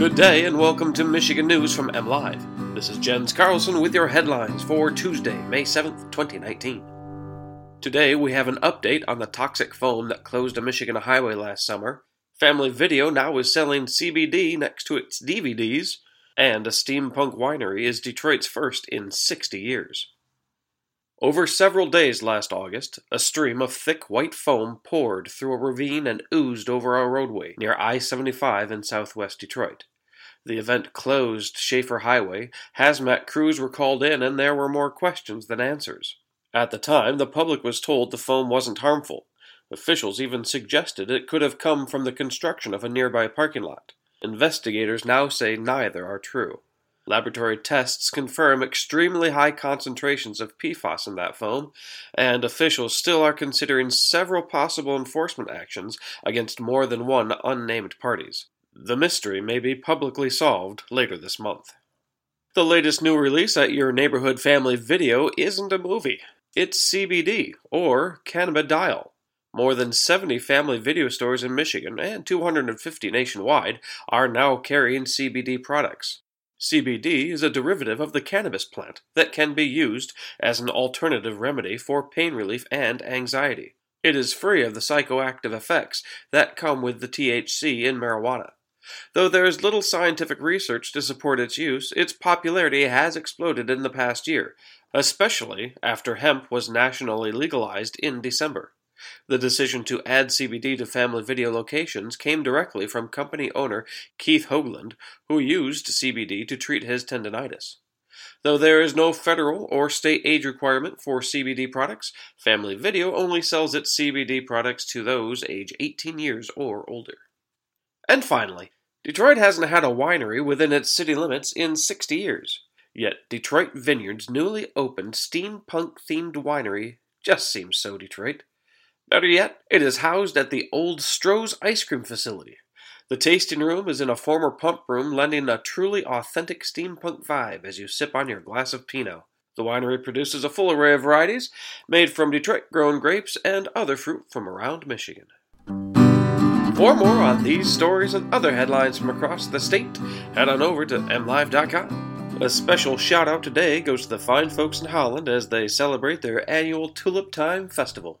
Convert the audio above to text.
Good day and welcome to Michigan News from M Live. This is Jens Carlson with your headlines for Tuesday, May 7th, 2019. Today we have an update on the toxic foam that closed a Michigan highway last summer. Family Video now is selling CBD next to its DVDs, and a steampunk winery is Detroit's first in 60 years. Over several days last August, a stream of thick white foam poured through a ravine and oozed over our roadway near I 75 in southwest Detroit. The event closed Schaefer Highway, hazmat crews were called in, and there were more questions than answers. At the time, the public was told the foam wasn't harmful. Officials even suggested it could have come from the construction of a nearby parking lot. Investigators now say neither are true. Laboratory tests confirm extremely high concentrations of PFAS in that foam, and officials still are considering several possible enforcement actions against more than one unnamed parties. The mystery may be publicly solved later this month. The latest new release at your neighborhood family video isn't a movie. It's CBD, or cannabidiol. More than 70 family video stores in Michigan and 250 nationwide are now carrying CBD products. CBD is a derivative of the cannabis plant that can be used as an alternative remedy for pain relief and anxiety. It is free of the psychoactive effects that come with the THC in marijuana. Though there is little scientific research to support its use, its popularity has exploded in the past year, especially after hemp was nationally legalized in December. The decision to add CBD to family video locations came directly from company owner Keith Hoogland, who used CBD to treat his tendonitis. Though there is no federal or state age requirement for CBD products, Family Video only sells its CBD products to those age 18 years or older. And finally, Detroit hasn't had a winery within its city limits in 60 years. Yet Detroit Vineyard's newly opened steampunk themed winery just seems so Detroit. Better yet, it is housed at the old Stroh's ice cream facility. The tasting room is in a former pump room, lending a truly authentic steampunk vibe as you sip on your glass of Pinot. The winery produces a full array of varieties made from Detroit grown grapes and other fruit from around Michigan. For more on these stories and other headlines from across the state, head on over to mlive.com. A special shout out today goes to the fine folks in Holland as they celebrate their annual Tulip Time Festival.